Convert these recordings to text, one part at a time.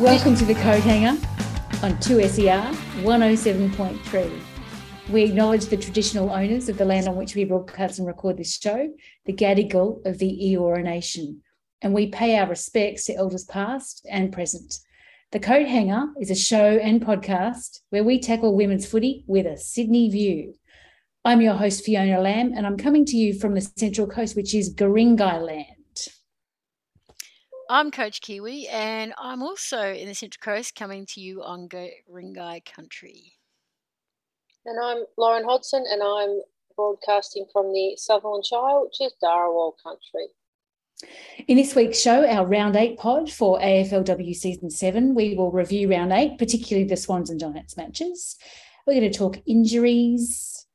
Welcome to the Coat Hanger on 2SER 107.3. We acknowledge the traditional owners of the land on which we broadcast and record this show, the Gadigal of the Eora Nation, and we pay our respects to elders past and present. The Coat Hanger is a show and podcast where we tackle women's footy with a Sydney view. I'm your host, Fiona Lamb, and I'm coming to you from the Central Coast, which is Guringai land. I'm Coach Kiwi, and I'm also in the Central Coast coming to you on Go- Ringai Country. And I'm Lauren Hodson, and I'm broadcasting from the Sutherland Shire, which is Darawal country. In this week's show, our round eight pod for AFLW season seven, we will review round eight, particularly the Swans and Giants matches. We're going to talk injuries,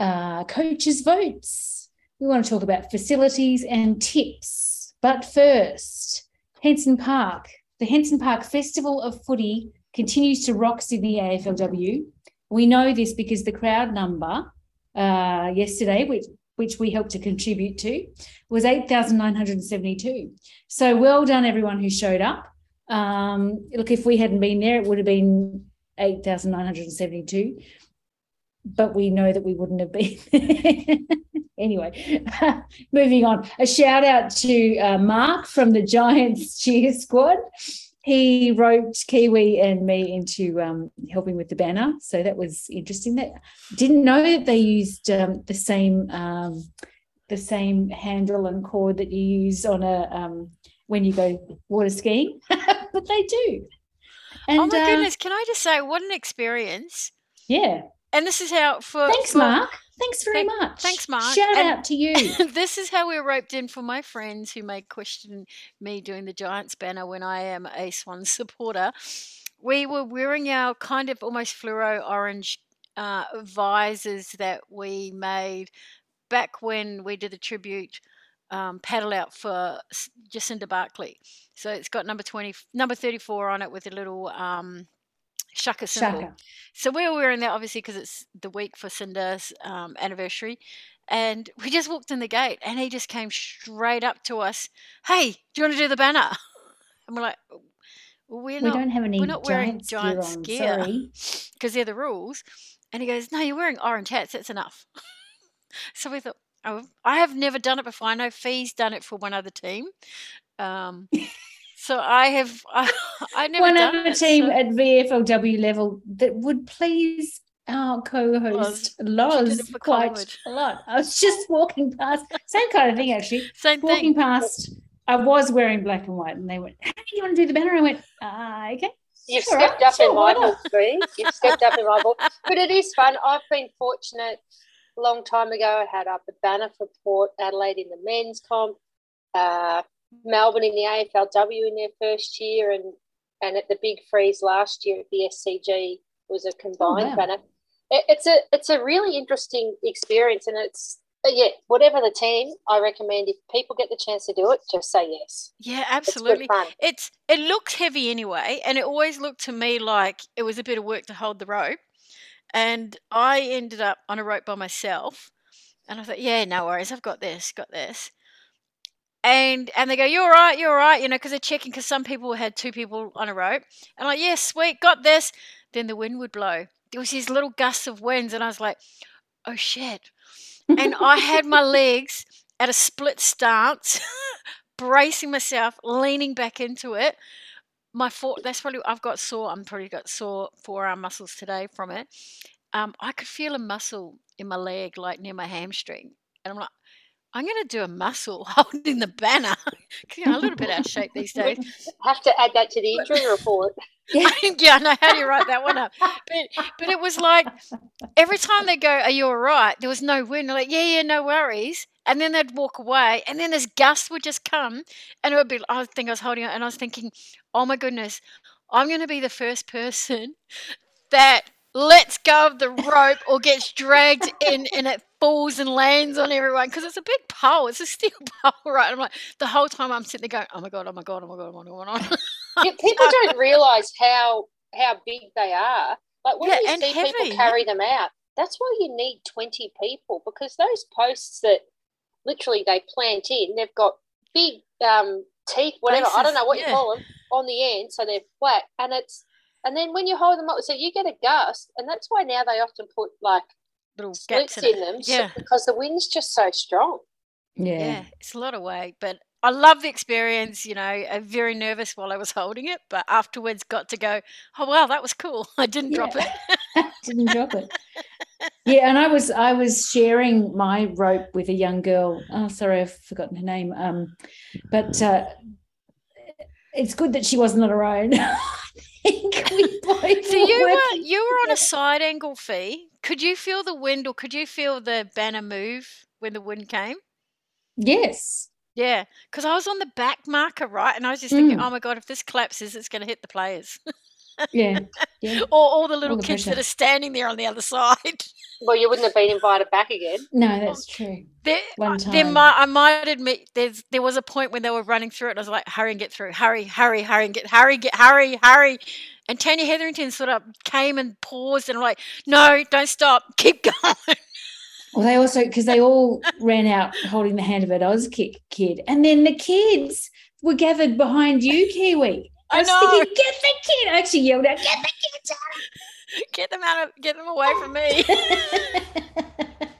uh, coaches' votes. We want to talk about facilities and tips. But first, Henson Park. The Henson Park Festival of Footy continues to rock Sydney AFLW. We know this because the crowd number uh, yesterday, which which we helped to contribute to, was 8,972. So well done, everyone who showed up. Um, look, if we hadn't been there, it would have been 8,972. But we know that we wouldn't have been anyway, moving on. A shout out to uh, Mark from the Giants cheer squad. He roped Kiwi and me into um, helping with the banner, so that was interesting. That didn't know that they used um, the same um, the same handle and cord that you use on a um, when you go water skiing, but they do. And, oh my uh, goodness! Can I just say, what an experience! Yeah. And this is how for thanks, for, Mark. Thanks very Thank, much. Thanks, Mark. Shout and out to you. this is how we're roped in for my friends who may question me doing the Giants banner when I am a Swan supporter. We were wearing our kind of almost fluoro orange uh, visors that we made back when we did the tribute um, paddle out for Jacinta Barclay. So it's got number 20, number 34 on it with a little um, Shaka symbol. Shaka. So we were wearing that obviously because it's the week for Cinder's um, anniversary. And we just walked in the gate and he just came straight up to us. Hey, do you want to do the banner? And we're like, we're we not, don't have any we're not wearing Giants gear because they're the rules. And he goes, no, you're wearing orange hats. That's enough. so we thought, oh, I have never done it before. I know Fee's done it for one other team. Um, so I have I, I never one other team so. at VFLW level that would please our co-host Loz quite a lot. I was just walking past, same kind of thing actually. Same walking thing. past. I was wearing black and white, and they went, "Hey, you want to do the banner?" I went, "Ah, okay." You've All stepped right, up sure, in my book, Bree. You've stepped up in my book, but it is fun. I've been fortunate. A long time ago, I had up a banner for Port Adelaide in the men's comp. Uh, Melbourne in the AFLW in their first year, and and at the Big Freeze last year at the SCG was a combined oh, wow. banner. It, it's a it's a really interesting experience, and it's uh, yeah, whatever the team, I recommend if people get the chance to do it, just say yes. Yeah, absolutely. It's, it's it looks heavy anyway, and it always looked to me like it was a bit of work to hold the rope. And I ended up on a rope by myself, and I thought, yeah, no worries, I've got this, got this and and they go, "You're right, you're right," you know, because they're checking because some people had two people on a rope, and I'm like, "Yeah, sweet, got this." Then the wind would blow. There was these little gusts of winds, and I was like, "Oh shit!" and I had my legs at a split stance, bracing myself, leaning back into it. My foot, that's probably I've got sore. I'm probably got sore forearm muscles today from it. Um, I could feel a muscle in my leg, like near my hamstring, and I'm like, I'm going to do a muscle holding the banner. a little bit out of shape these days. Have to add that to the injury report. yeah, yeah, I know how do you write that one up. But but it was like every time they go, "Are you all right?" There was no wind. They're like, "Yeah, yeah, no worries." And then they'd walk away, and then this gust would just come, and it would be. I think I was holding it, and I was thinking, "Oh my goodness, I'm going to be the first person that lets go of the rope or gets dragged in and it falls and lands on everyone because it's a big pole. It's a steel pole, right? I'm like, the whole time I'm sitting there going, oh my God, oh my God, oh my God, oh my God. yeah, people don't realize how how big they are. Like when yeah, you see heavy. people carry them out, that's why you need 20 people because those posts that literally they plant in, they've got big um, teeth, whatever. Bases, I don't know what yeah. you call them on the end, so they're flat, and it's and then when you hold them up, so you get a gust, and that's why now they often put like little slits in, in them, yeah, so, because the wind's just so strong. Yeah. yeah, it's a lot of weight, but I love the experience. You know, I'm very nervous while I was holding it, but afterwards got to go. Oh wow, that was cool. I didn't yeah. drop it. didn't drop it. Yeah, and I was I was sharing my rope with a young girl. Oh, sorry, I've forgotten her name. Um, but uh, it's good that she wasn't on her own. so you were you were on a side angle fee. Could you feel the wind, or could you feel the banner move when the wind came? Yes. Yeah, because I was on the back marker, right? And I was just thinking, mm. oh my God, if this collapses, it's going to hit the players. yeah. yeah. Or all the little all the kids pressure. that are standing there on the other side. Well, you wouldn't have been invited back again. No, that's oh, true. There, One time. There might, I might admit there's there was a point when they were running through it. And I was like, hurry and get through. Hurry, hurry, hurry and get, hurry, get, hurry, hurry. And Tanya Hetherington sort of came and paused and I'm like, no, don't stop. Keep going. Well, they also because they all ran out holding the hand of an Oz kid, and then the kids were gathered behind you, Kiwi. I, I know. Thinking, get the kid! I actually yelled out, "Get the kids out! Get them out of! Get them away from me!"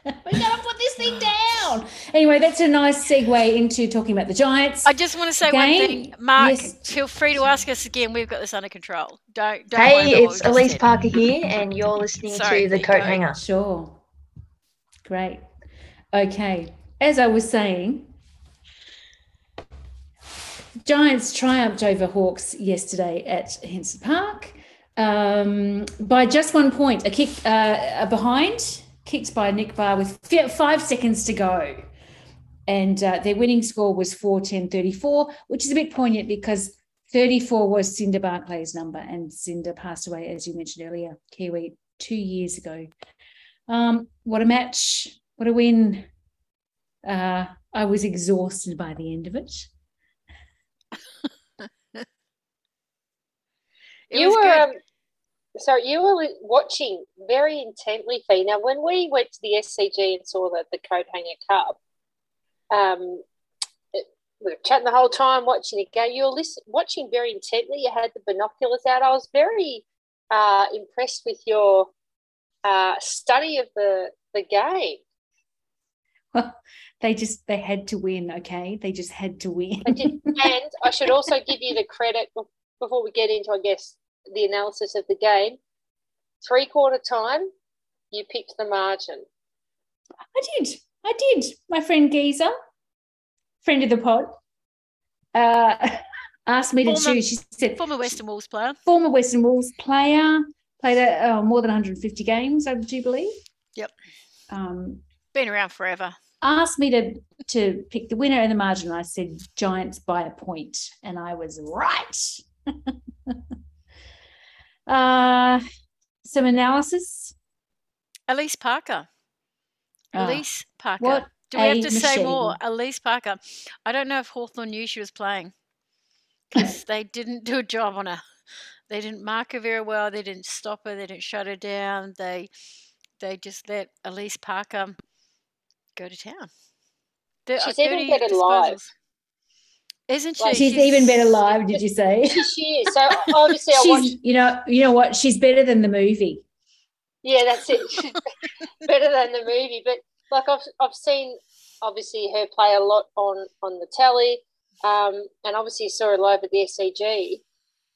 we gotta put this thing down. Anyway, that's a nice segue into talking about the Giants. I just want to say one thing, Mark. Yes. Feel free to ask us again. We've got this under control. Don't. don't hey, it's Elise Parker here, and you're listening Sorry, to the Coat Hanger. Sure. Great. Okay. As I was saying, Giants triumphed over Hawks yesterday at Henson Park um, by just one point. A kick uh, behind, kicked by Nic Barr with five seconds to go. And uh, their winning score was 4 10 34, which is a bit poignant because 34 was Cinder Barclay's number, and Cinder passed away, as you mentioned earlier, Kiwi, two years ago. Um, what a match! What a win! Uh, I was exhausted by the end of it. It you were, um, so you were watching very intently, Fee. Now, when we went to the SCG and saw the, the Coat Hanger Cup, um, it, we were chatting the whole time, watching it go. You were listen, watching very intently. You had the binoculars out. I was very uh, impressed with your uh, study of the the game. Well, they just they had to win. Okay, they just had to win. and I should also give you the credit before we get into, I guess, the analysis of the game. Three quarter time, you picked the margin. I did. I did. My friend Geezer, friend of the pod, uh, asked me former, to choose. She said, former Western Wolves player. Former Western Wolves player. Played uh, more than 150 games, I do believe. Yep. Um, Been around forever. Asked me to to pick the winner and the margin. I said Giants by a point, and I was right. uh, some analysis. Elise Parker. Ah, Elise Parker. What Do we have to machine. say more? Elise Parker. I don't know if Hawthorn knew she was playing because they didn't do a job on her. They didn't mark her very well. They didn't stop her. They didn't shut her down. They they just let Elise Parker go to town. The, She's even better live. Isn't she? she's, she's, even better live. Did you say? She is. So obviously, I watched. You know, you know what? She's better than the movie. Yeah, that's it. better than the movie, but like I've I've seen obviously her play a lot on on the telly, um, and obviously saw her live at the SCG.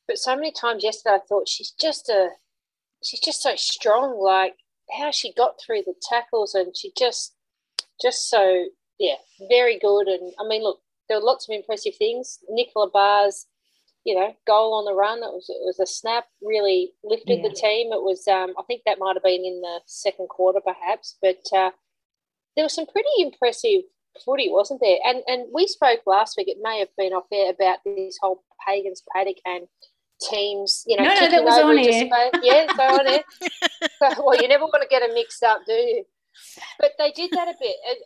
But so many times yesterday, I thought she's just a, she's just so strong. Like how she got through the tackles, and she just, just so yeah, very good. And I mean, look, there were lots of impressive things. Nicola Barr's, you know, goal on the run. It was it was a snap. Really lifted yeah. the team. It was um, I think that might have been in the second quarter, perhaps. But uh, there was some pretty impressive footy, wasn't there? And and we spoke last week. It may have been off air about this whole Pagans paddock and teams, you know, no, no, that was on air. yeah, so on. So, well, you never want to get them mixed up, do you? But they did that a bit, and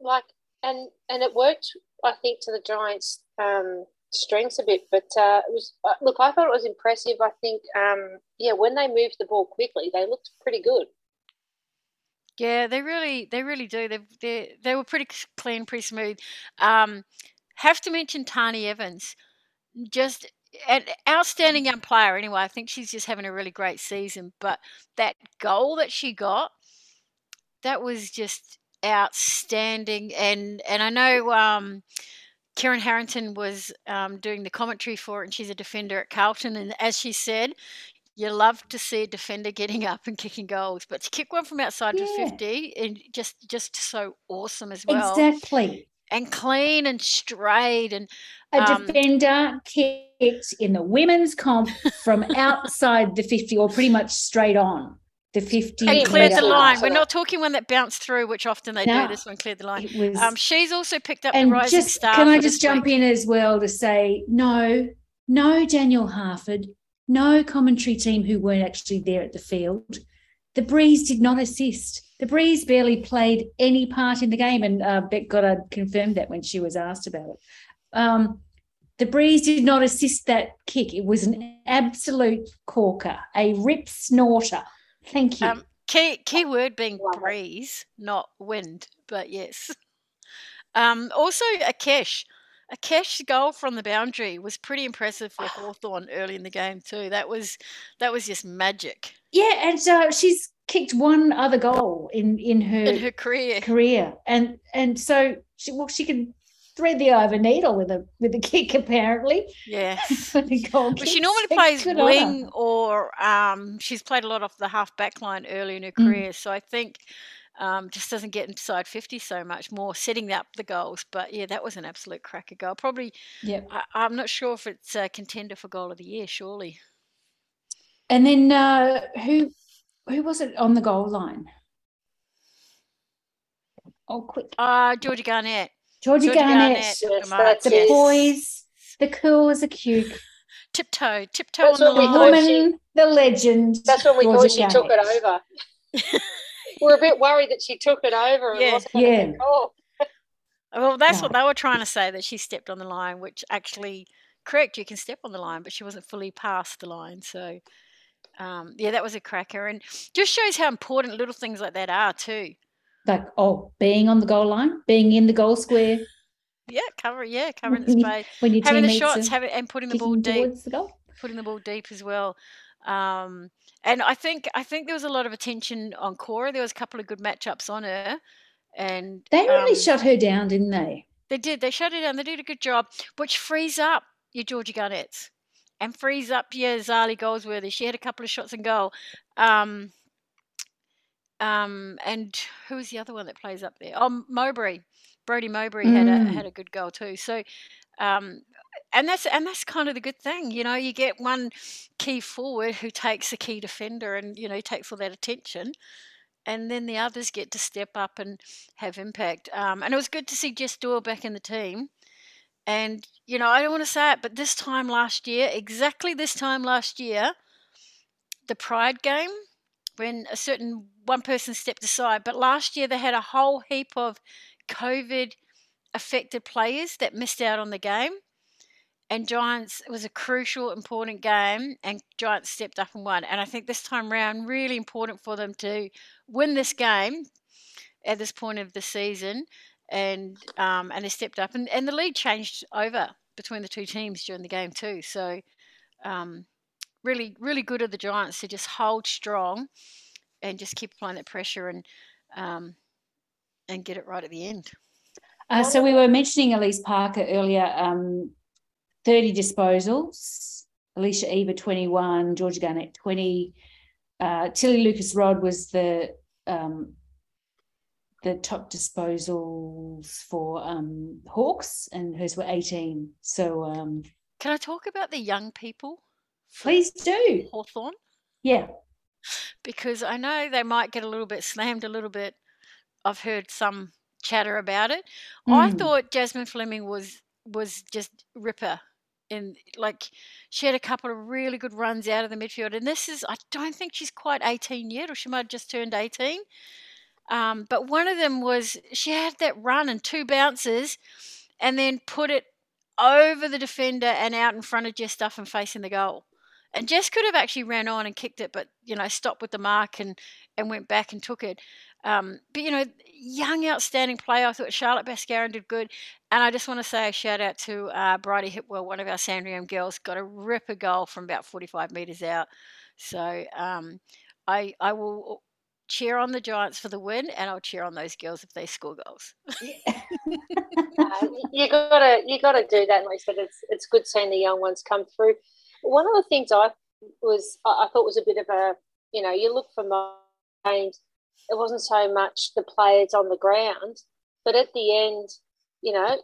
like, and and it worked. I think to the Giants' um, strengths a bit. But uh, it was uh, look, I thought it was impressive. I think, um, yeah, when they moved the ball quickly, they looked pretty good. Yeah, they really, they really do. They they they were pretty clean, pretty smooth. Um, have to mention Tarni Evans. Just an outstanding young player anyway. I think she's just having a really great season. But that goal that she got, that was just outstanding. And and I know um, Kerryn Harrington was um, doing the commentary for it, and she's a defender at Carlton. And as she said, you love to see a defender getting up and kicking goals, but to kick one from outside yeah. fifty and just just so awesome as well. Exactly. And clean and straight and a um, defender kicked in the women's comp from outside the 50 or pretty much straight on the 50 and cleared the line. We're not talking one that bounced through, which often they no, do. This one cleared the line. Was, um, she's also picked up and the rising just, star. Can I just jump week. in as well to say no, no, Daniel Harford, no commentary team who weren't actually there at the field. The Breeze did not assist. The Breeze barely played any part in the game, and uh, Beck got confirmed that when she was asked about it. Um, the breeze did not assist that kick. It was an absolute corker, a rip snorter. Thank you. Um, key key word being breeze, not wind, but yes. Um, also, Akesh. A cash goal from the boundary was pretty impressive for Hawthorn early in the game too. That was that was just magic. Yeah, and uh, she's kicked one other goal in in her in her career career, and and so she well she can thread the eye of a needle with a with a kick apparently. Yeah. well, she normally plays wing or um, she's played a lot off the half back line early in her mm. career. Mm. So I think um, just doesn't get inside 50 so much more setting up the goals but yeah that was an absolute cracker goal probably yeah I, am not sure if it's a contender for goal of the year surely and then uh, who who was it on the goal line oh quick uh georgia garnett Georgie, Georgie Garnett, Garnett the boys, the cool as a cuke. Tiptoe, tiptoe that's on the woman, the legend. That's what we Georgia thought she Garnett. took it over. We're a bit worried that she took it over. Yeah, yeah. well, that's yeah. what they were trying to say that she stepped on the line, which actually correct. You can step on the line, but she wasn't fully past the line. So, um, yeah, that was a cracker, and just shows how important little things like that are too like oh being on the goal line being in the goal square yeah cover yeah covering the space when you having the shots having and putting the ball deep the goal. putting the ball deep as well um, and I think I think there was a lot of attention on Cora. There was a couple of good matchups on her, and they really um, shut her down, didn't they? They did. They shut her down. They did a good job, which frees up your Georgie Garnetts and frees up your Zarlie Goldsworthy. She had a couple of shots and goal. Um, um, and who was the other one that plays up there? Oh, Mowbray. Brodee Mowbray mm. had a mm. had a good goal too. So, um, and that's and that's kind of the good thing, you know. You get one key forward who takes a key defender, and you know takes all that attention, and then the others get to step up and have impact. Um, and it was good to see Jess Doyle back in the team. And you know, I don't want to say it, but this time last year, exactly this time last year, the Pride game when a certain one person stepped aside. But last year they had a whole heap of COVID affected players that missed out on the game. And Giants it was a crucial, important game, and Giants stepped up and won. And I think this time round, really important for them to win this game at this point of the season, and um, and they stepped up, and, and the lead changed over between the two teams during the game too. So um, really, really good of the Giants to just hold strong and just keep applying that pressure and um, and get it right at the end. Uh, so we were mentioning Elise Parker earlier. Um, Thirty disposals. Alicia Eva twenty one. Georgia Garnett twenty. Uh, Tilly Lucas Rodd was the um, the top disposals for um, Hawks, and hers were eighteen. So, um, can I talk about the young people? Please do. Hawthorn. Yeah. Because I know they might get a little bit slammed a little bit. I've heard some chatter about it. Mm. I thought Jasmine Fleming was was just ripper in like she had a couple of really good runs out of the midfield and this is I don't think she's quite 18 yet or she might have just turned 18 um, but one of them was she had that run and two bounces and then put it over the defender and out in front of Jess Stuff and facing the goal and Jess could have actually ran on and kicked it, but you know stopped with the mark and and went back and took it. Um, but you know, young, outstanding player. I thought Charlotte Baskaran did good, and I just want to say a shout out to uh, Hipwell, one of our Sandringham girls, got a ripper goal from about 45 metres out. So um, I I will cheer on the Giants for the win, and I'll cheer on those girls if they score goals. uh, you gotta you gotta do that, Lisa. It's it's good seeing the young ones come through. One of the things I was I thought was a bit of a you know you look for games, it wasn't so much the players on the ground, but at the end, you know,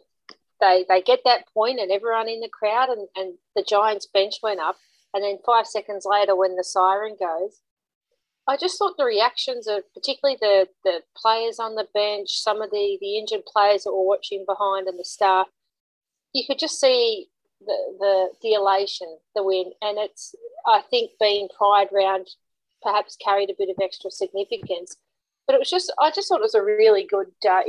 they they get that point and everyone in the crowd and, and the Giants bench went up. And then five seconds later when the siren goes, I just thought the reactions of particularly the the players on the bench, some of the the injured players that were watching behind, and the staff, you could just see the the, the elation, the win, and it's I think being pride round perhaps carried a bit of extra significance, but it was just I just thought it was a really good. Uh,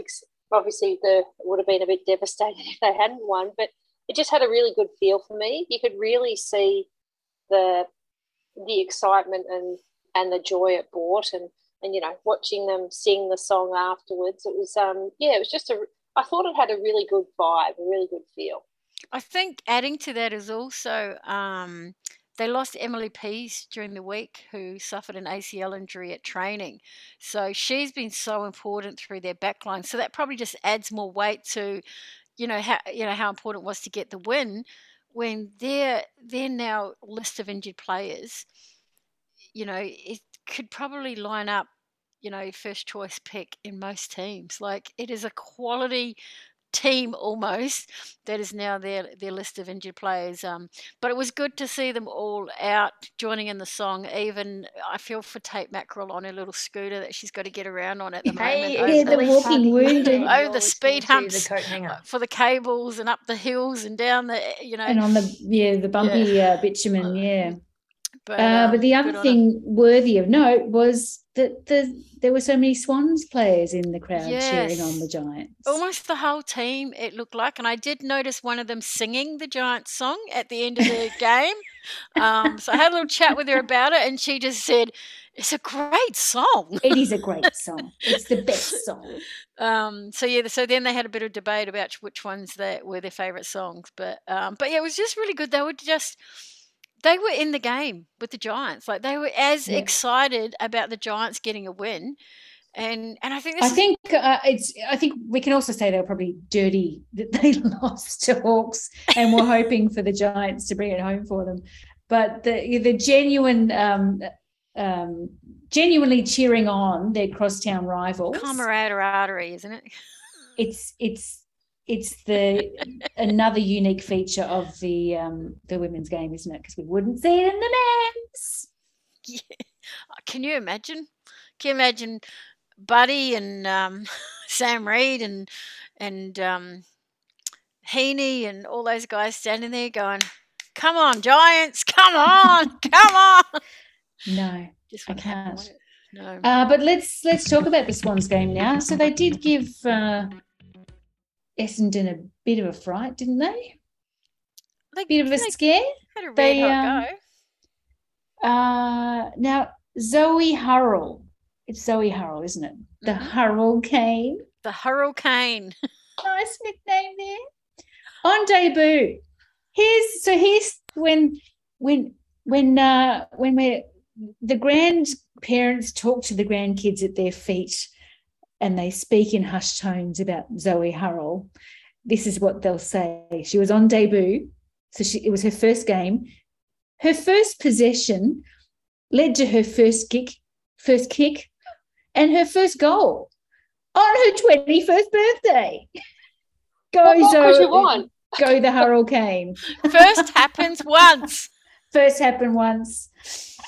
obviously, the would have been a bit devastated if they hadn't won, but it just had a really good feel for me. You could really see the the excitement and and the joy it brought and and you know watching them sing the song afterwards it was um yeah it was just a i thought it had a really good vibe a really good feel i think adding to that is also um they lost Emily Pease during the week, who suffered an ACL injury at training. So she's been so important through their backline. So that probably just adds more weight to, you know, how you know how important it was to get the win when their their now list of injured players you know, it could probably line up, you know, first choice pick in most teams. Like it is a quality team almost that is now their their list of injured players. Um, but it was good to see them all out joining in the song. Even I feel for Tate Mackerel on her little scooter that she's got to get around on at the hey, moment. Yeah, the walking wounded. Over the speed humps the for the cables and up the hills and down the you know and on the yeah the bumpy yeah. Uh, bitumen yeah. But, uh, but the other thing worthy of note was that the there were so many Swans players in the crowd yes. cheering on the Giants. Almost the whole team, it looked like. And I did notice one of them singing the Giants song at the end of the game. Um, so I had a little chat with her about it, and she just said, "It's a great song." It is a great song. It's the best song. Um, so yeah, so then they had a bit of debate about which ones that were their favourite songs, but um, but yeah, it was just really good. They were just they were in the game with the Giants. Like they were as yeah. excited about the Giants getting a win. And and I think I is- think uh, it's I think we can also say they were probably dirty that they lost to Hawks and were hoping for the Giants to bring it home for them. But the the genuine um, um, genuinely cheering on their crosstown rivals. Camaraderie, isn't it? It's it's it's the another unique feature of the um, the women's game, isn't it? Because we wouldn't see it in the men's. Yeah. Can you imagine? Can you imagine Buddy and um, Sam Reid and and um, Heeney and all those guys standing there going, "Come on, Giants! Come on! come on!" No, just I can't. No. Uh, but let's let's talk about the Swans game now. So they did give. Uh, Essendon a bit of a fright, didn't they? A bit of a scare. Had a they, um, go. Uh, now Zoe Hurrell. It's Zoe Hurrell, isn't it? The mm-hmm. Hurricane. The Hurricane. nice nickname there. On debut. Here's so here's when when when uh when we're the grandparents talk to the grandkids at their feet and they speak in hushed tones about Zoe Hurrell, this is what they'll say. She was on debut, so she, it was her first game. Her first possession led to her first kick, first kick, and her first goal on her twenty-first birthday. Go what Zoe! You want? Go the Hurricane. First happens once. First happened once.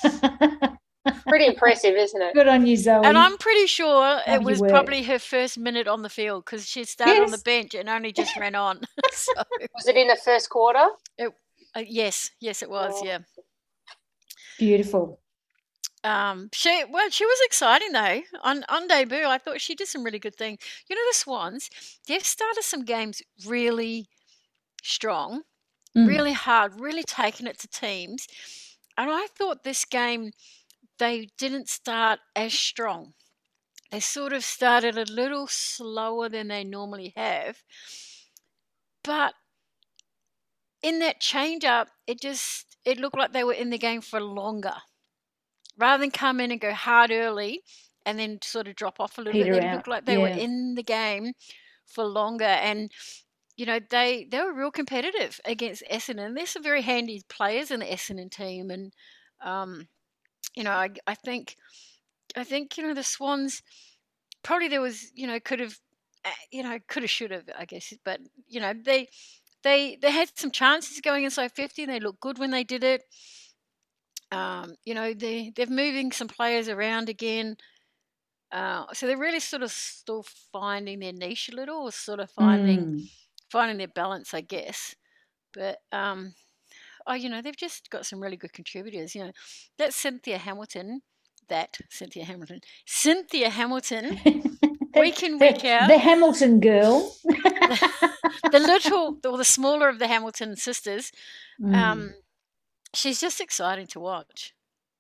pretty impressive, isn't it? Good on you, Zoe. And I'm pretty sure it was probably her first minute on the field because she started yes. on the bench and only just ran on. so, was it in the first quarter? It, uh, yes, yes, it was. Oh. Yeah. Beautiful. Um, she well, she was exciting though. On on debut, I thought she did some really good things. You know, the Swans, they've started some games really strong, mm. really hard, really taking it to teams. And I thought this game they didn't start as strong. they sort of started a little slower than they normally have. But in that change up, it just it looked like they were in the game for longer. Rather than come in and go hard early and then sort of drop off a little Peter bit, it looked like they yeah. were in the game for longer. And you know they they were real competitive against Essendon. There's some very handy players in the Essendon team, and um, you know I I think I think you know the Swans probably there was you know could have eh, you know could have should have I guess, but you know they they they had some chances going inside 50 and they looked good when they did it. Um, you know they they're moving some players around again. Uh, so they're really sort of still finding their niche a little, or sort of finding mm. finding their balance, I guess. But um, oh, you know, they've just got some really good contributors. You know, that Cynthia Hamilton that Cynthia Hamilton. Cynthia Hamilton. we can reach out. The Hamilton girl. the, the, little, or the smaller of the Hamilton sisters. Mm. Um, she's just exciting to watch.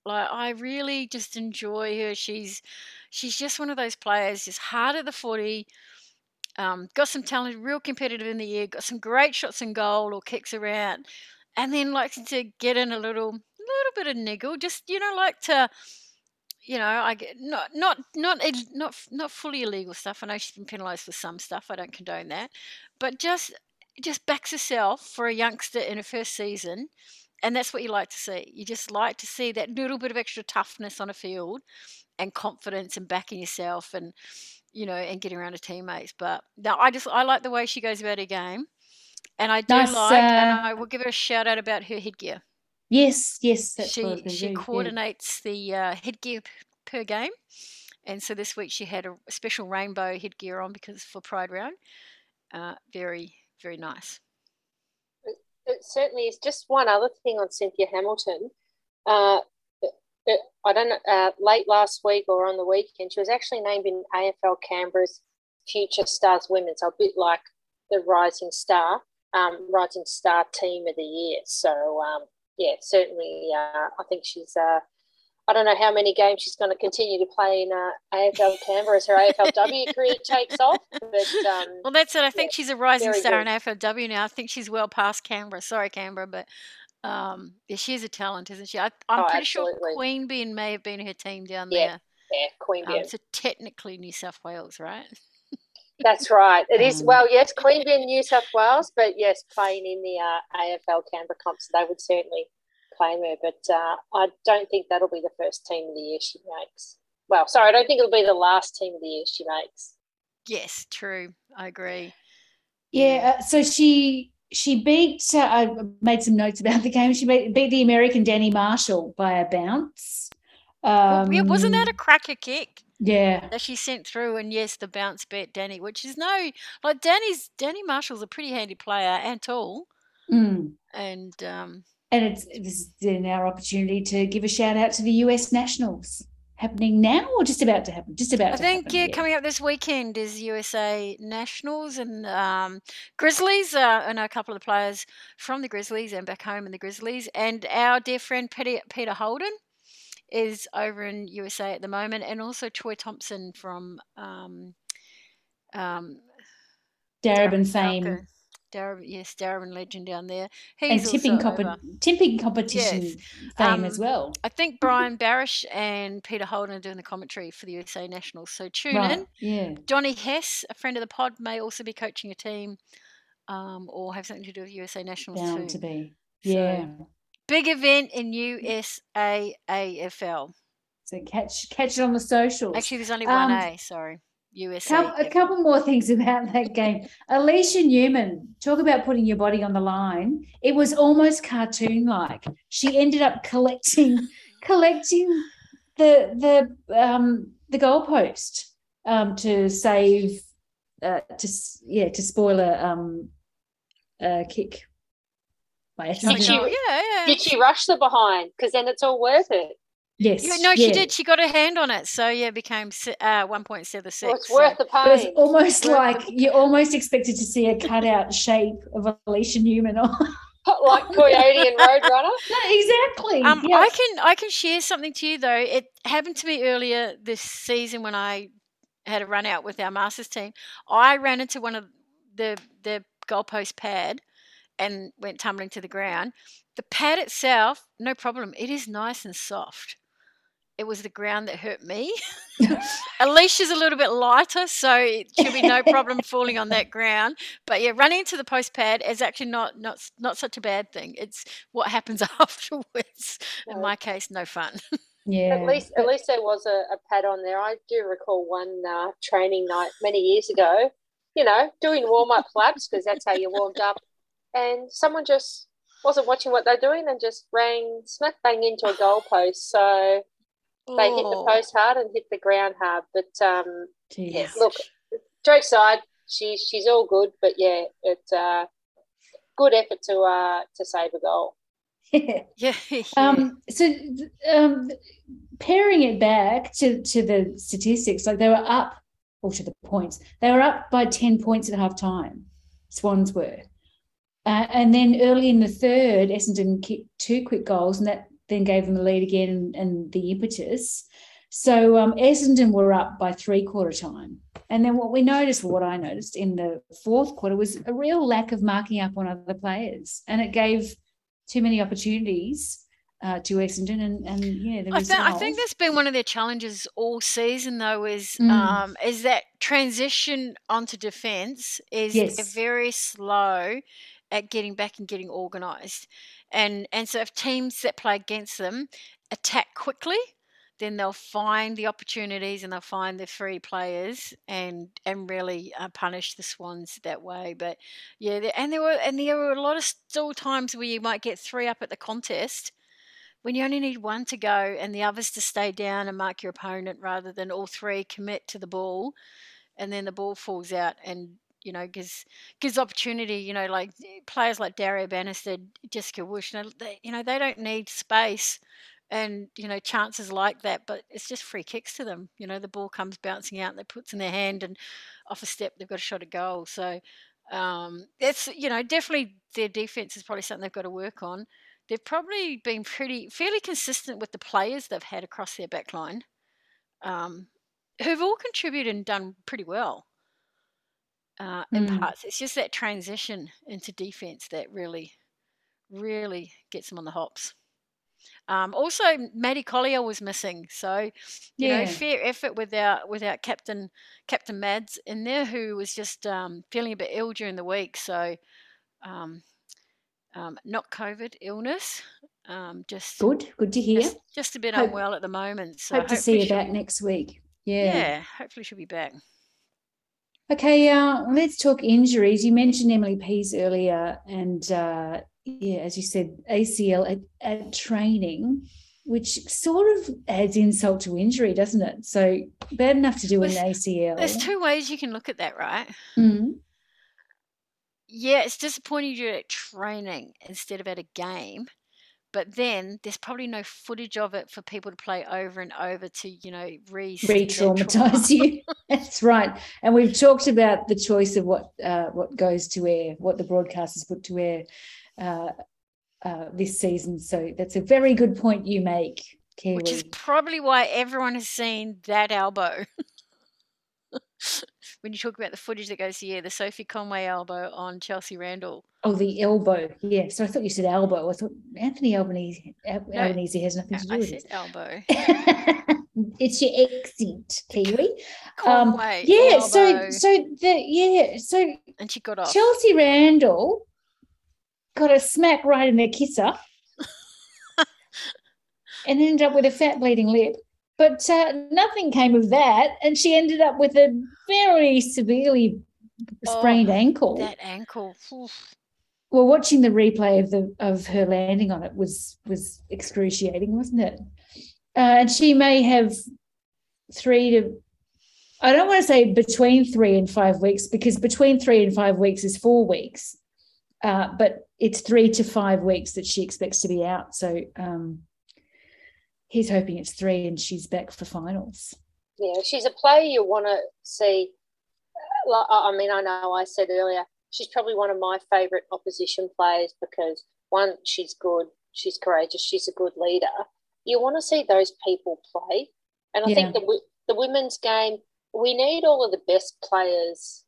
Like I really just enjoy her. She's she's just one of those players, just hard at the footy. Um, got some talent, real competitive in the air, got some great shots and goal or kicks around, and then likes to get in a little little bit of niggle, just you know, like to you know, I get not not not not not fully illegal stuff. I know she's been penalised for some stuff. I don't condone that, but just just backs herself for a youngster in her first season, and that's what you like to see. You just like to see that little bit of extra toughness on a field, and confidence and backing yourself, and you know, and getting around her teammates. But no, I just I like the way she goes about her game, and I do nice, like, uh, and I will give her a shout out about her headgear. Yes, yes, she she coordinates yeah. the uh, headgear per game, and so this week she had a special rainbow headgear on because for Pride Round. Uh, very very nice. It, it, certainly is. Just one other thing on Cynthia Hamilton. Uh, it, I don't know. Uh, late last week or on the weekend, she was actually named in AFL Canberra's Future Stars Women, so a bit like the Rising Star, um, Rising Star Team of the Year. So um, yeah, certainly, uh, I think she's. Uh, I don't know how many games she's going to continue to play in uh, AFL Canberra as her AFLW career takes off. But um, well, that's it. I think yeah, she's a rising star good. in AFLW now. I think she's well past Canberra. Sorry, Canberra, but um, yeah, she's a talent, isn't she? I, am oh, pretty absolutely. sure Queanbeyan may have been her team down yeah, there. Yeah, Queanbeyan. Um, so technically New South Wales, right? That's right. It is. Um, well, yes, Queanbeyan, New South Wales, but yes, playing in the uh, AFL Canberra comps, they would certainly claim her. But uh, I don't think that'll be the first team of the year she makes. Well, sorry, I don't think it'll be the last team of the year she makes. Yes, true. I agree. Yeah. Uh, so she she beat. Uh, I made some notes about the game. She beat, beat the American Danny Marshall by a bounce. Um, yeah, wasn't that a cracker kick? Yeah. That she sent through, and yes, the bounce bet Danny, which is no like Danny's Danny Marshall's a pretty handy player and tall. Mm. And um and it's this is our opportunity to give a shout out to the US Nationals happening now or just about to happen? Just about. I think happen, yeah, yeah, coming up this weekend is USA Nationals and um, Grizzlies. Uh, I know a couple of the players from the Grizzlies and back home in the Grizzlies, and our dear friend Peter, Peter Holden is over in USA at the moment, and also Troy Thompson from um, um, fame. Darwin, yes, Darwin legend down there. He's and tipping, comp- tipping competition yes. fame um, as well. I think Brian Barish and Peter Holden are doing the commentary for the USA Nationals. So tune right. in. Yeah. Johnny Hess, a friend of the pod, may also be coaching a team um, or have something to do with USA Nationals Bound too. to be. Yeah. So, big event in USA AFL. So catch catch it on the socials. Actually, there's only one um, A. Sorry. USA. Couple, a couple more things about that game. Alicia Newman, talk about putting your body on the line. It was almost cartoon like. She ended up collecting collecting the the um the goalpost um to save uh to yeah to spoil a um a kick did she, yeah, yeah. did she rush the behind? Because then it's all worth it. Yes. Yeah, no, she did. She got her hand on it. So, yeah, it became uh, 1.76. Well, it's worth so. the pain. It was almost like you almost expected to see a cutout shape of Alicia Newman on. like Coyote and Roadrunner. No, exactly. Um, I can I can share something to you though. It happened to me earlier this season when I had a run out with our masters team. I ran into one of the the goalpost pad and went tumbling to the ground. The pad itself, no problem. It is nice and soft. It was the ground that hurt me. Alicia's a little bit lighter, so it should be no problem falling on that ground. But yeah, running into the post pad is actually not not not such a bad thing. It's what happens afterwards. In my case, no fun. Yeah. At least, at least there was a, a pad on there. I do recall one uh, training night many years ago. You know, doing warm up laps because that's how you warmed up, and someone just wasn't watching what they're doing and just rang smack bang into a goalpost. So they hit the oh. post hard and hit the ground hard. But um, yeah, look, joke side, she's she's all good. But yeah, it's uh, good effort to uh, to save a goal. yeah. yeah. Um, so um, pairing it back to to the statistics, like they were up, or to the points, they were up by ten points at half time. Swans were. Uh, and then early in the third, Essendon kicked two quick goals, and that then gave them the lead again and, the impetus. So um, Essendon were up by three quarter time. And then what we noticed, what I noticed in the fourth quarter, was a real lack of marking up on other players. And it gave too many opportunities uh, to Essendon. And, and yeah, the I, th- I think that's been one of their challenges all season, though, is mm. um, is that transition onto defence is yes. very slow at getting back and getting organised. And and so if teams that play against them attack quickly, then they'll find the opportunities and they'll find the free players and and really uh, punish the Swans that way. But yeah, and there were and there were a lot of still times where you might get three up at the contest when you only need one to go and the others to stay down and mark your opponent rather than all three commit to the ball and then the ball falls out and you know, gives gives opportunity. You know, like eh, players like Daria Bannister, Jessica Wish, you know, they, don't need space and you know chances like that, but it's just free kicks to them. You know, the ball comes bouncing out, and they puts in their hand, and off a step, they've got a shot at goal. So um, it's you know definitely their defense is probably something they've got to work on. They've probably been pretty fairly consistent with the players they've had across their backline, um, who've all contributed and done pretty well uh, in mm. parts. It's just that transition into defense that really, really gets them on the hops. Um, also, Maddie Collier was missing, so you yeah. know, fair effort without without Captain Captain Mads in there, who was just um, feeling a bit ill during the week. So, um, um not COVID illness, um, just good, good to hear. Just, just a bit hope, unwell at the moment. So hope to see you back next week. Yeah, yeah, hopefully she'll be back. Okay, uh, let's talk injuries. You mentioned Emily Pease earlier, and uh, yeah, as you said, ACL at, at, training, which sort of adds insult to injury, doesn't it? So bad enough to do an ACL. There's two ways you can look at that, right? Mm-hmm. Yeah, it's disappointing you at training instead of at a game but then there's probably no footage of it for people to play over and over to you know re traumatize you. That's right. And we've talked about the choice of what uh, what goes to air what the broadcasters put to air uh, uh, this season. So that's a very good point you make Kiwi. which is probably why everyone has seen that elbow when you talk about the footage that goes here, the Sophie Conway elbow on Chelsea Randall. Oh, the elbow. Yeah. So I thought you said elbow. I thought Anthony Albanese, Albanese no, has nothing to do I with it. elbow. it's your exit, Kiwi. Conway, um, yeah. So, so the yeah. So and she got off. Chelsea Randall got a smack right in the kisser, and ended up with a fat bleeding lip. But uh, nothing came of that, and she ended up with a very severely sprained oh, ankle. That ankle. Oof. Well, watching the replay of the of her landing on it was was excruciating, wasn't it? Uh, and she may have three to I don't want to say between three and five weeks because between three and five weeks is four weeks, uh, but it's three to five weeks that she expects to be out. So um, he's hoping it's three and she's back for finals. Yeah, she's a player you want to see. Uh, I mean, I know I said earlier, she's probably one of my favourite opposition players because one, she's good, she's courageous, she's a good leader. You want to see those people play. And I yeah. think the, the women's game we need all of the best players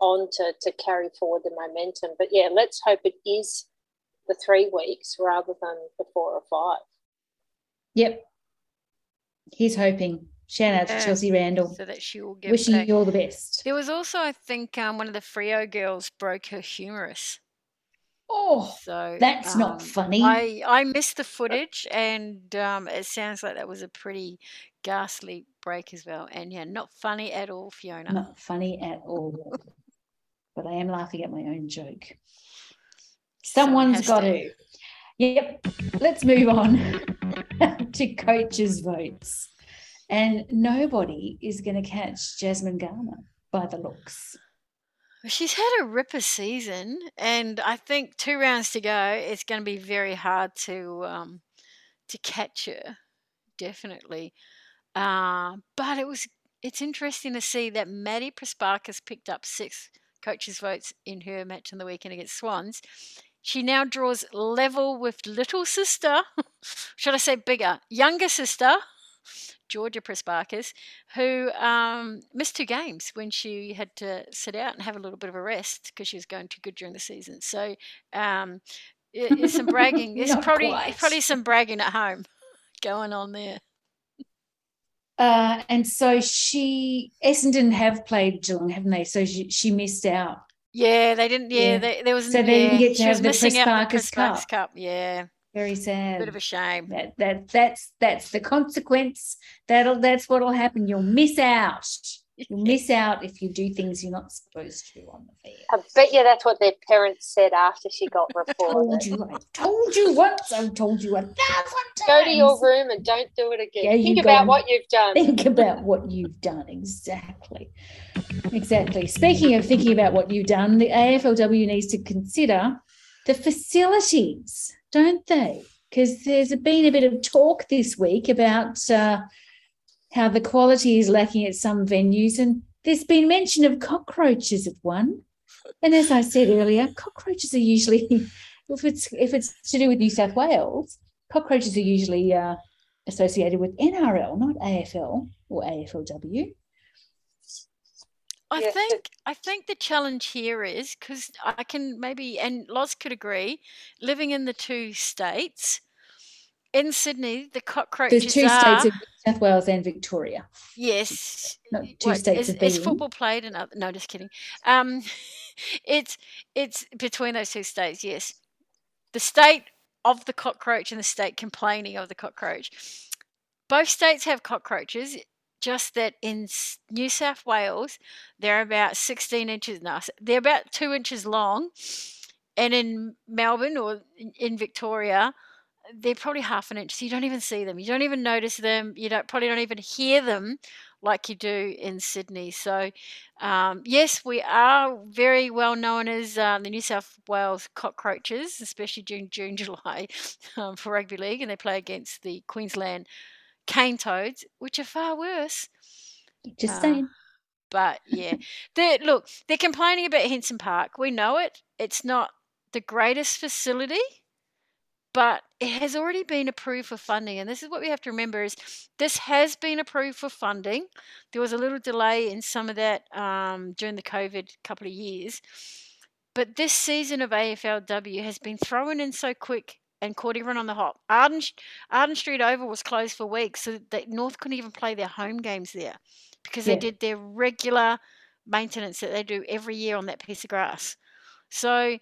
on to, to carry forward the momentum. But yeah, let's hope it is the three weeks rather than the four or five. Yep. He's hoping. Shout out yeah, to Chelsea Randall. So that she will get Wishing back. you all the best. There was also, I think, um, one of the Freo girls broke her humerus. Oh, so that's um, not funny. I, I missed the footage, and um, it sounds like that was a pretty ghastly break as well. And yeah, not funny at all, Fiona. Not funny at all. but I am laughing at my own joke. Someone's got to. to. Yep. Let's move on to coaches' votes. And nobody is going to catch Jasmine Garner by the looks. She's had a ripper season, and I think two rounds to go, it's going to be very hard to um, to catch her. Definitely, uh, but it was it's interesting to see that Maddie Prespakis picked up six coaches' votes in her match on the weekend against Swans. She now draws level with little sister, should I say bigger, younger sister, Georgia Prespakis, who um, missed two games when she had to sit out and have a little bit of a rest because she was going too good during the season. So um, it's some bragging. There's probably probably some bragging at home going on there. Uh, and so she Essendon have played Geelong, haven't they? So she, she missed out. Yeah, they didn't. Yeah, yeah. They, there was. So they didn't get to have the Prespakis Cup. Cup. Yeah, very sad. Bit of a shame. That that that's that's the consequence. That'll that's what'll happen. You'll miss out. You'll miss out if you do things you're not supposed to on the field. I bet you that's what their parents said after she got reported. told you, I told you once, I've told you a thousand times. Go to your room and don't do it again. Yeah, think about what you've done. Think about what you've done. Exactly. Exactly. Speaking of thinking about what you've done, the AFLW needs to consider the facilities don't they? Because there's been a bit of talk this week about uh, how the quality is lacking at some venues, and there's been mention of cockroaches at one. And as I said earlier, cockroaches are usually, if it's if it's to do with New South Wales, cockroaches are usually uh, associated with NRL, not AFL or AFLW. I think I think the challenge here is because I can maybe and Loz could agree, living in the two states. In Sydney, the cockroaches There's two are, states of New South Wales and Victoria. Yes, not two what, states is, of. Is football played in other? No, just kidding. Um, it's it's between those two states. Yes, the state of the cockroach and the state complaining of the cockroach. Both states have cockroaches just that in New South Wales, they're about 16 inches, no, they're about two inches long. And in Melbourne or in Victoria, they're probably half an inch. So you don't even see them. You don't even notice them. You don't probably don't even hear them like you do in Sydney. So, um, yes, we are very well known as uh, the New South Wales cockroaches, especially during June, July um, for rugby league, and they play against the Queensland cane toads, which are far worse. Just uh, saying. But yeah, they look. They're complaining about Henson Park. We know it. It's not the greatest facility, but it has already been approved for funding. And this is what we have to remember: is this has been approved for funding. There was a little delay in some of that um, during the COVID couple of years, but this season of AFLW has been thrown in so quick and caught everyone on the hop. Arden, Arden Street Oval was closed for weeks, so that North couldn't even play their home games there because yeah. they did their regular maintenance that they do every year on that piece of grass. So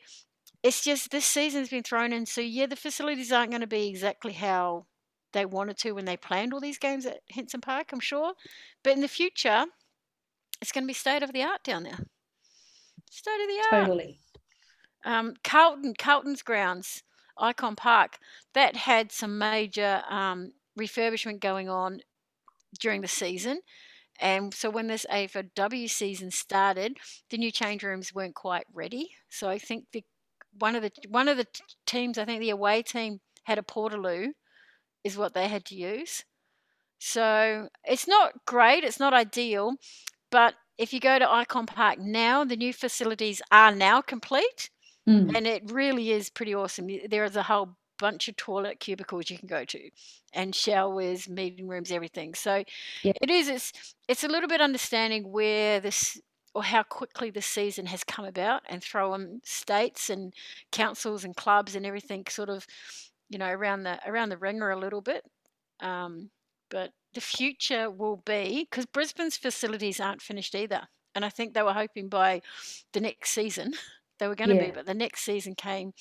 it's just this season's been thrown in. So yeah, the facilities aren't going to be exactly how they wanted to when they planned all these games at Henson Park, I'm sure. But in the future, it's going to be state of the art down there. State of the art. Totally. Um, Carlton, Carlton's grounds Ikon Park, that had some major um, refurbishment going on during the season. And so when this AFLW season started, the new change rooms weren't quite ready. So I think the one of the one of the teams, I think the away team had a portaloo, is what they had to use. So it's not great, it's not ideal, but if you go to Ikon Park now, the new facilities are now complete. Mm. And it really is pretty awesome. There is a whole bunch of toilet cubicles you can go to, and showers, meeting rooms, everything. So Yeah. it is. It's it's a little bit understanding where this or how quickly the season has come about, and throwing states and councils and clubs and everything sort of, you know, around the around the ringer a little bit. Um, but the future will be because Brisbane's facilities aren't finished either, and I think they were hoping by the next season they were going to be, but the next season came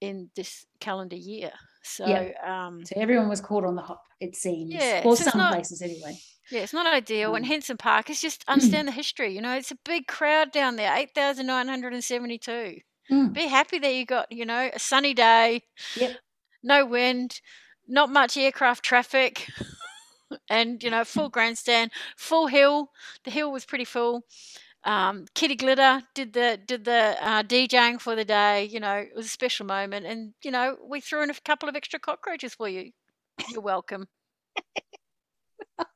in this calendar year. So Yeah. um, So everyone was caught on the hop, it seems. Yeah, Well, so some not- places anyway. yeah, it's not ideal. And Mm. Henson Park is just understand the history. You know, it's a big crowd down there, eight thousand nine hundred and seventy-two. Mm. Be happy that you got, you know, a sunny day, Yep. no wind, not much aircraft traffic, and you know, full grandstand, full hill. The hill was pretty full. Um, Kitty Glitter did the did the uh, DJing for the day. You know, it was a special moment, and you know, we threw in a couple of extra cockroaches for you. You're welcome.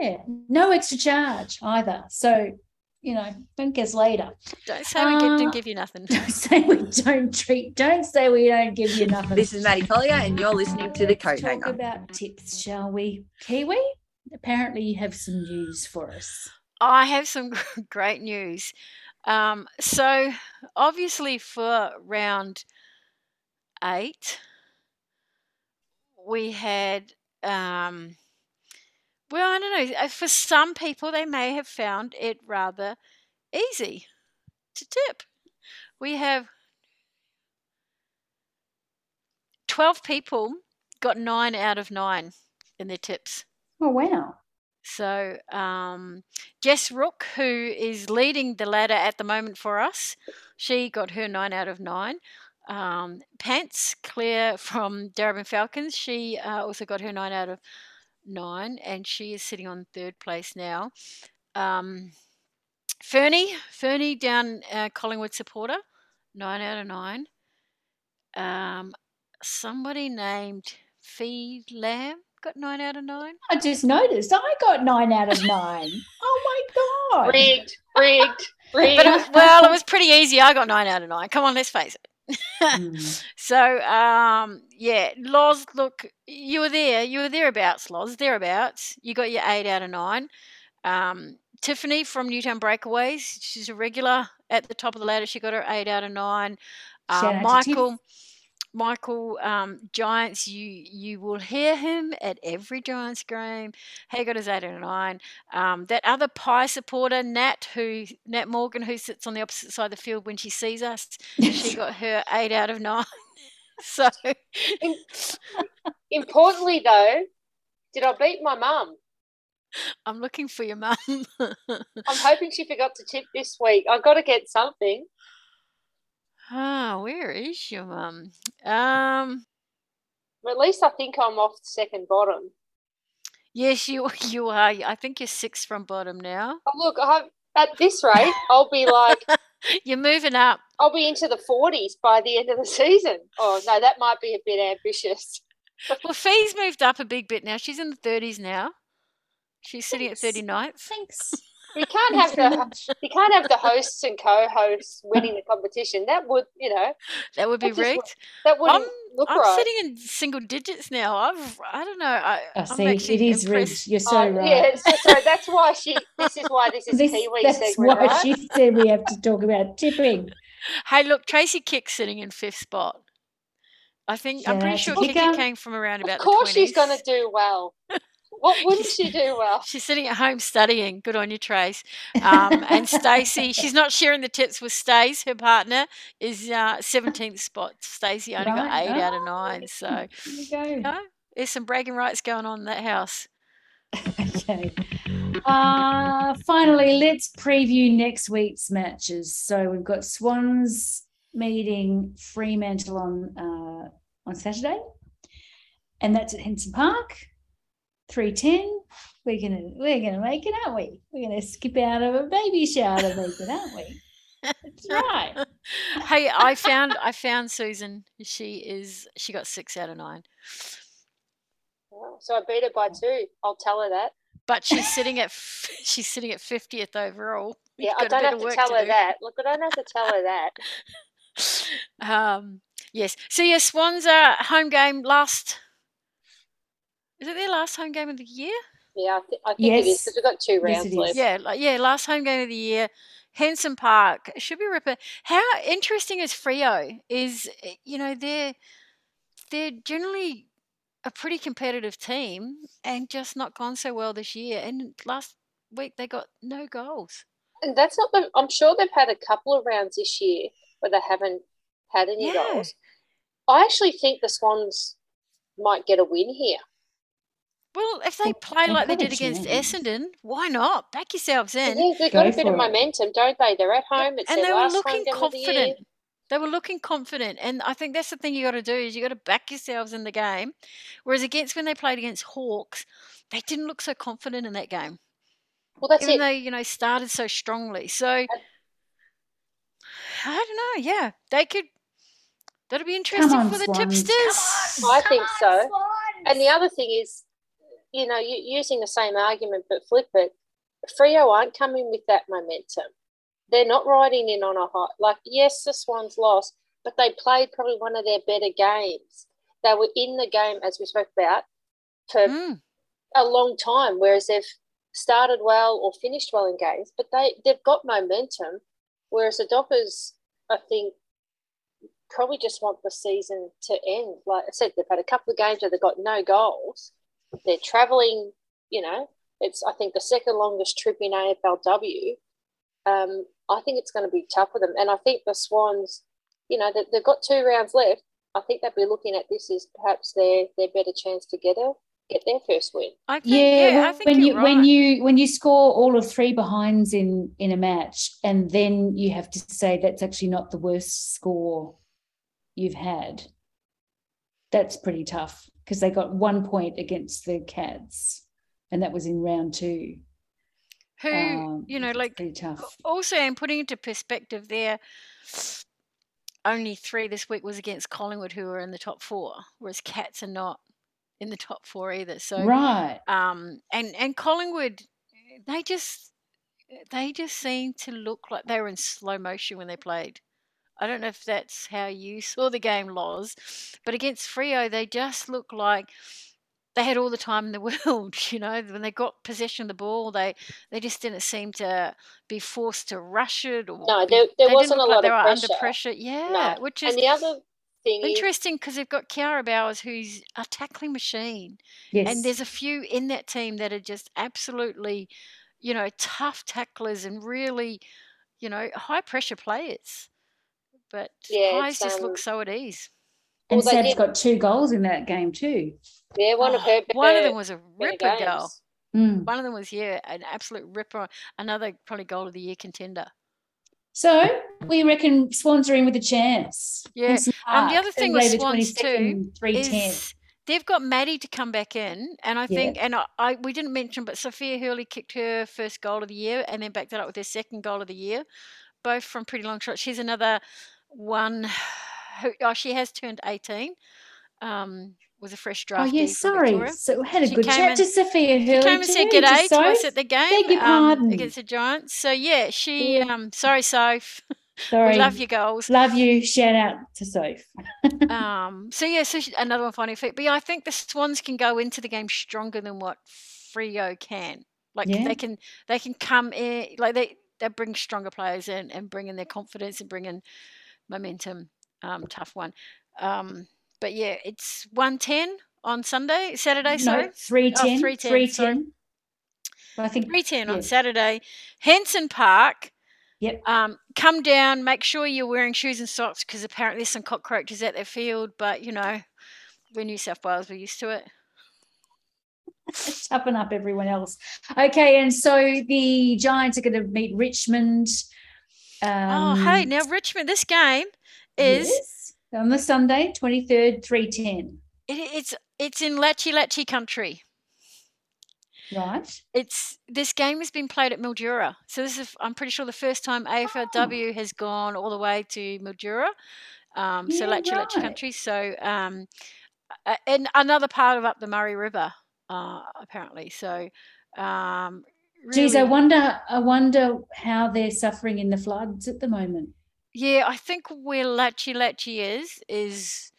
Yeah. No extra charge either. So, you know, don't guess later. Don't say we Uh, didn't give you nothing. Don't say we don't treat, don't say we don't give you nothing. This is Maddie Collier, and you're listening to the Coat Talk Hanger. about tips, shall we? Kiwi, apparently you have some news for us. I have some great news. Um, so, obviously, for round eight, we had, um, well, I don't know, uh, for some people, they may have found it rather easy to tip. We have 12 people got nine out of nine in their tips. Oh, wow. So um, Jess Rook, who is leading the ladder at the moment for us, she got her nine out of nine. Um, Pants Claire from Darebin Falcons, she uh, also got her nine out of nine, and she is sitting on third place now. Um, Fernie, Fernie down uh, Collingwood supporter, nine out of nine. Um, somebody named Fee Lamb got nine out of nine. I just noticed I got nine out of nine. oh my God. Rigged, rigged, rigged. But it was, well, it was pretty easy. I got nine out of nine. Come on, let's face it. Mm. So, um, yeah, Loz, look, you were there. You were thereabouts, Loz, thereabouts. You got your eight out of nine. Um, Tiffany from Newtown Breakaways, she's a regular at the top of the ladder. She got her eight out of nine. Uh, out to Tiff. Michael, Michael um, Giants, you you will hear him at every Giants game. He got his eight out of nine. Um, that other Pie supporter, Nat, who Nat Morgan, who sits on the opposite side of the field when she sees us, she got her eight out of nine. so Importantly, though, did I beat my mum? I'm looking for your mum. I'm hoping she forgot to tip this week. I've got to get something. Ah, where is your mum? Um, Or at least I think I'm off the second bottom. yes, you you are. I think you're six from bottom now. Oh, look, I, at this rate, I'll be like, You're moving up. I'll be into the 40s by the end of the season. Oh, no, that might be a bit ambitious. Well, Fee's moved up a big bit now. She's in the 30s now. She's sitting at Thanks. 39th. Thanks. You can't have the much. you can't have the hosts and co-hosts winning the competition. That would, you know, That would be That just rigged. that wouldn't look I'm right. sitting in single digits now. I've I don't know. I, Oh, I'm see, actually it is impressed. rigged. You're so Oh, right. Yeah, so, so that's why she. This is why this is This- Kiwi that's segment, why right? she said we have to talk about tipping. Hey, look, Tracy Kick's sitting in fifth spot. I think I'm pretty sure Kika. Kiki came from around about Of course, the 20s. she's going to do well. What wouldn't she do well? She's sitting at home studying. Good on you, Trace. Um, and Stacey, she's not sharing the tips with Stace. Her partner is uh, 17th spot. Stacey only got Right. eight out of nine. So, There you go. you know, there's some bragging rights going on in that house. Okay. Uh, finally, let's preview next week's matches. So we've got Swans meeting Fremantle on uh, on Saturday, and that's at Henson Park, three ten. We're gonna we're gonna make it, aren't we? We're gonna skip out of a baby shower to make it, aren't we? That's right. hey, I found I found Susan. She is she got six out of nine So I beat her by two. I'll tell her that. but she's sitting at she's sitting at fiftieth overall. Yeah, I don't have to work tell her do. that. Look, I don't have to tell her that. Um, Yes. So yeah, Swans are home game last. Is it their last home game of the year? Yeah, I, th- I think yes. it is because we've got two rounds yes, left. Yeah, like, yeah, last home game of the year. Henson Park should be ripper. How interesting is Freo? Is eh, you know they're they're generally a pretty competitive team and just not gone so well this year. And last week they got no goals. And that's not the. I'm sure they've had a couple of rounds this year where they haven't had any yeah. goals. I actually think the Swans might get a win here. Well, if they play like they did against Essendon, why not? Back yourselves in. Yeah, they've got Go a bit of momentum, don't they? They're at home. It's and they were looking confident. The they were looking confident, and I think that's the thing you got to do is you got to back yourselves in the game. Whereas against when they played against Hawks, they didn't look so confident in that game. Well, that's even it. though you know started so strongly. So uh, I don't know. Yeah, they could. That'll be interesting on, for the Swans. tipsters. On, I think on, so. Swans. And the other thing is, you know, using the same argument but flip it. Freo aren't coming with that momentum they're not riding in on a high. Like, yes, the Swans lost, but they played probably one of their better games. They were in the game, as we spoke about, for mm. a long time, whereas they've started well or finished well in games, but they, they've got momentum. Whereas the Dockers, I think, probably just want the season to end. Like I said, they've had a couple of games where they've got no goals. They're travelling, you know, it's, I think, the second longest trip in AFLW. Um, I think it's going to be tough for them. And I think the Swans, you know, they've got two rounds left. I think they'll be looking at this as perhaps their their better chance to get a get their first win. I think, yeah, yeah I think when you right. when you when you score all of three behinds in in a match, and then you have to say that's actually not the worst score you've had. That's pretty tough because they got one point against the Cats, and that was in round two. Who um, you know like also and putting into perspective there only three this week was against collingwood who are in the top four whereas cats are not in the top four either. So right. um and and collingwood they just they just seem to look like they were in slow motion when they played I don't know if that's how you saw the game, Loz, but against Freo, they just look like they had all the time in the world. You know, when they got possession of the ball, they they just didn't seem to be forced to rush it. Or no, there, there wasn't a lot like they of were pressure. under pressure. Yeah, no. which is and the other thing interesting because they've got Kiara Bowers, who's a tackling machine, yes. and there's a few in that team that are just absolutely, you know, tough tacklers and really, you know, high pressure players. But yeah, Pies just um, look so at ease. And well, Sab's got two goals in that game too. Yeah, one of her. One of them was a ripper goal. Mm. One of them was yeah, an absolute ripper. Another probably goal of the year contender. So we reckon Swans are in with a chance. Yeah. Um, the other thing with Swans too is they've got Maddie to come back in, and I think, yeah. and I, I, we didn't mention, but Sophia Hurley kicked her first goal of the year, and then backed it up with her second goal of the year, both from pretty long shots. She's another one. Who, oh, she has turned eighteen. Um, was a fresh draft. Oh yes, sorry. So we had a she good chat to Sophia Hurley. She came and said good day to us at the game Beg your um, against the Giants. So yeah, she. Um, sorry, Soph. Sorry. we love your goals. Love you. Shout out to Soph. um. So yeah. So she, another one finding fit. But yeah, I think the Swans can go into the game stronger than what Freo can. Like yeah. they can. They can come in. Like they. They bring stronger players in and bring in their confidence and bring in momentum. Um, tough one. Um, but yeah, it's 110 on Sunday, Saturday, sorry. No, 310. Oh, 310. 310. I think 310 yeah. on Saturday. Henson Park. Yep. Um, come down, make sure you're wearing shoes and socks because apparently there's some cockroaches at their field, but you know, we're New South Wales, we're used to it. Toughen up everyone else. Okay, and so the Giants are going to meet Richmond. Um, oh, hey, now Richmond, this game is yes on the Sunday, 23rd, 310. It, it's it's in Latchy Latchy country. Right. It's this game has been played at Mildura. So this is I'm pretty sure the first time AFLW oh. has gone all the way to Mildura. Um, so yeah, Latchy right. Latchy country. So um, and another part of up the Murray River, uh, apparently. So um, really, Geez, I wonder I wonder how they're suffering in the floods at the moment. Yeah, I think where Lachi Lachi is is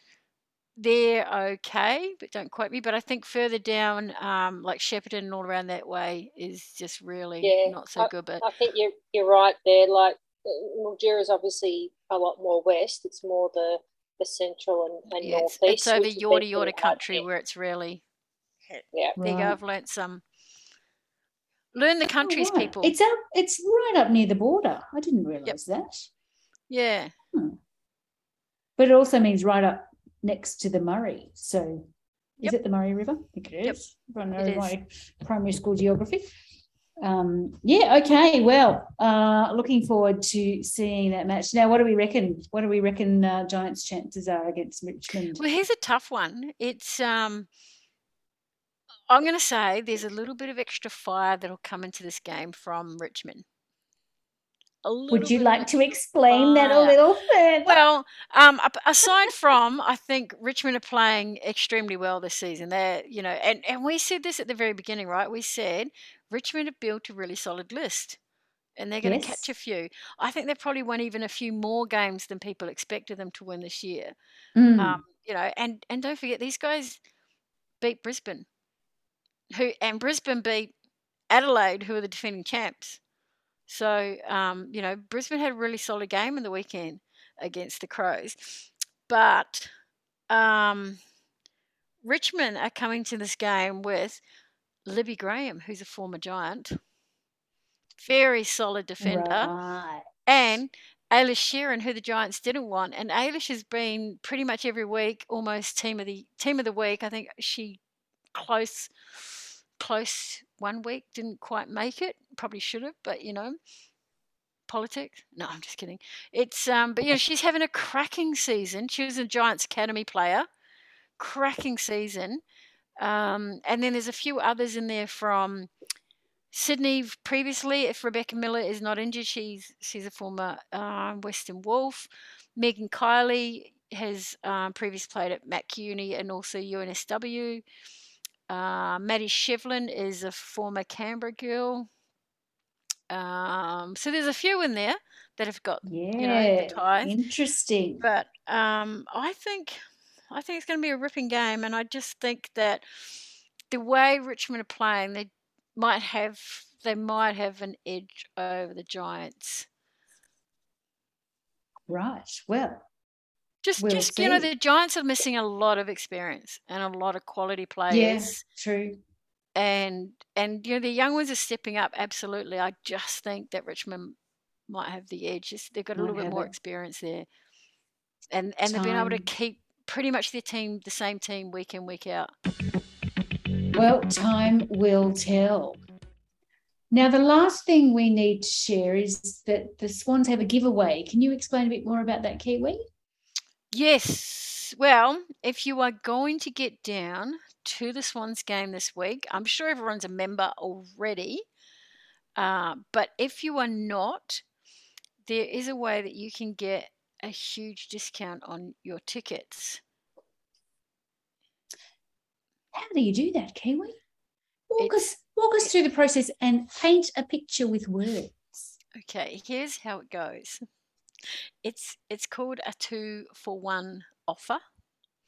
they're okay, but don't quote me. But I think further down, um, like Shepparton and all around that way, is just really yeah, not so I, good. But I think you're you're right there. Like uh, Mildura is obviously a lot more west. It's more the the central and, and yeah, northeast. It's, it's over Yorta Yorta country where it's really. Yeah, there right. I've learnt some. Learn the countries, oh, right. people. It's up. It's right up near the border. I didn't realise yep. that. Yeah. Hmm. But it also means right up next to the Murray. So is it the Murray River? I think it is. Yep. I know my primary school geography. Um, yeah, okay. Well, uh, looking forward to seeing that match. Now, what do we reckon? What do we reckon uh, Giants' chances are against Richmond? Well, here's a tough one. It's um, I'm going to say there's a little bit of extra fire that'll come into this game from Richmond. Would you like to explain that a little further? Well, um, aside from, I think Richmond are playing extremely well this season. They're, you know, and, and we said this at the very beginning, right? We said Richmond have built a really solid list and they're going yes. to catch a few. I think they've probably won even a few more games than people expected them to win this year. Mm. Um, you know, and and don't forget these guys beat Brisbane, who and Brisbane beat Adelaide, who are the defending champs. So, um, you know, Brisbane had a really solid game in the weekend against the Crows. But um, Richmond are coming to this game with Libby Graham, who's a former Giant, very solid defender, right. and Eilish Sheerin, who the Giants didn't want. And Eilish has been pretty much every week almost team of the team of the week. I think she close close one week, didn't quite make it. Probably should have, but you know, politics. No, I'm just kidding. It's um, but yeah, she's having a cracking season. She was a Giants Academy player, cracking season. Um, and then there's a few others in there from Sydney previously. If Rebecca Miller is not injured, she's she's a former uh, Western Wolf. Meagan Kiely has um, previously played at Mac Uni and also UNSW. Uh, Maddie Shevlin is a former Canberra girl. Um, so there's a few in there that have got yeah, you know the ties. Interesting. But um, I think I think it's going to be a ripping game, and I just think that the way Richmond are playing, they might have they might have an edge over the Giants. Right. Well, just, we'll just see. you know, the Giants are missing a lot of experience and a lot of quality players. Yeah, true. And and you know the young ones are stepping up. Absolutely, I just think that Richmond might have the edge. Just, they've got a little bit more it. experience there, and and they've been able to keep pretty much their team the same team week in week out. Well, time will tell. Now, the last thing we need to share is that the Swans have a giveaway. Can you explain a bit more about that, Kiwi? Yes. Well, if you are going to get down to the Swans game this week, I'm sure everyone's a member already. Uh, but if you are not, there is a way that you can get a huge discount on your tickets. How do you do that, Kiwi? Walk us walk us through the process and paint a picture with words. Okay, here's how it goes. It's it's called a two for one offer.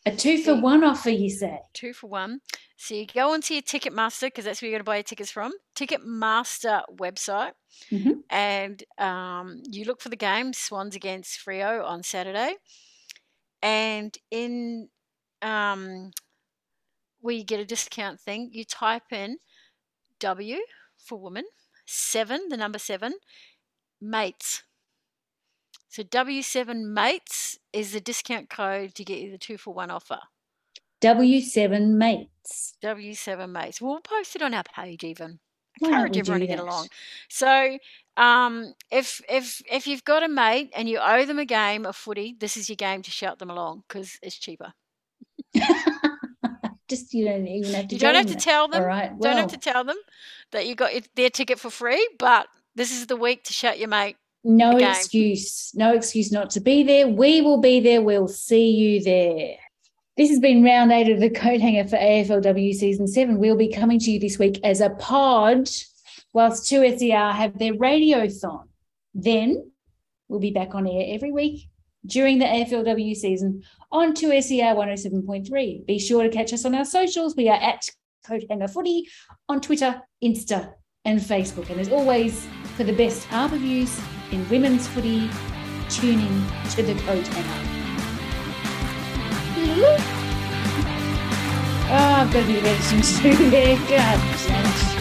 A two for one offer, you say? Two for one. So you go onto your Ticketmaster because that's where you're going to buy your tickets from. Ticketmaster website, mm-hmm. and um, you look for the game Swans against Freo on Saturday, and in um, where you get a discount thing, you type in W for woman, seven, the number seven, mates so W7 Mates is the discount code to get you the two for one offer. W7 Mates. W7 Mates. We'll post it on our page even. Encourage everyone to get along. So um, if if if you've got a mate and you owe them a game of footy, this is your game to shout them along because it's cheaper. Just you don't even have to. You don't have to tell them. All right. Well, don't have to tell them that you got their ticket for free, but this is the week to shout your mate no okay. excuse, no excuse not to be there. We will be there. We'll see you there. This has been round eight of the coat hanger for AFLW season seven. We'll be coming to you this week as a pod, whilst 2SER have their radiothon. Then we'll be back on air every week during the AFLW season on 2SER 107.3. Be sure to catch us on our socials. We are at Coat Hanger Footy on Twitter, Insta, and Facebook. And as always, for the best art views in women's footy, tuning to the Coat Hanger. Oh, I've got to be better than there. God,